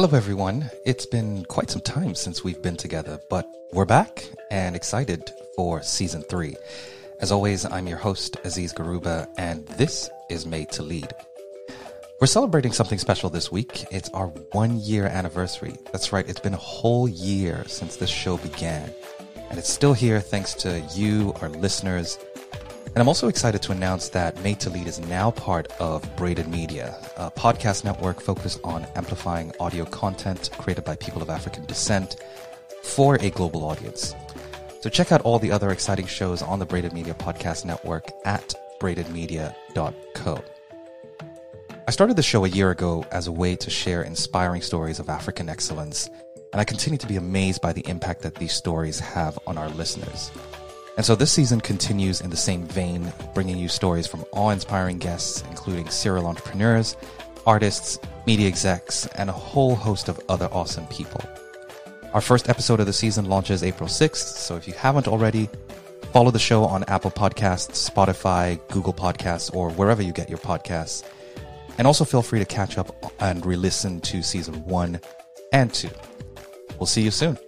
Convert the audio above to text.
Hello, everyone. It's been quite some time since we've been together, but we're back and excited for season three. As always, I'm your host, Aziz Garuba, and this is Made to Lead. We're celebrating something special this week. It's our one year anniversary. That's right, it's been a whole year since this show began. And it's still here thanks to you, our listeners, and I'm also excited to announce that Made to Lead is now part of Braided Media, a podcast network focused on amplifying audio content created by people of African descent for a global audience. So check out all the other exciting shows on the Braided Media podcast network at braidedmedia.co. I started the show a year ago as a way to share inspiring stories of African excellence, and I continue to be amazed by the impact that these stories have on our listeners. And so this season continues in the same vein, bringing you stories from awe inspiring guests, including serial entrepreneurs, artists, media execs, and a whole host of other awesome people. Our first episode of the season launches April 6th, so if you haven't already, follow the show on Apple Podcasts, Spotify, Google Podcasts, or wherever you get your podcasts. And also feel free to catch up and re listen to season one and two. We'll see you soon.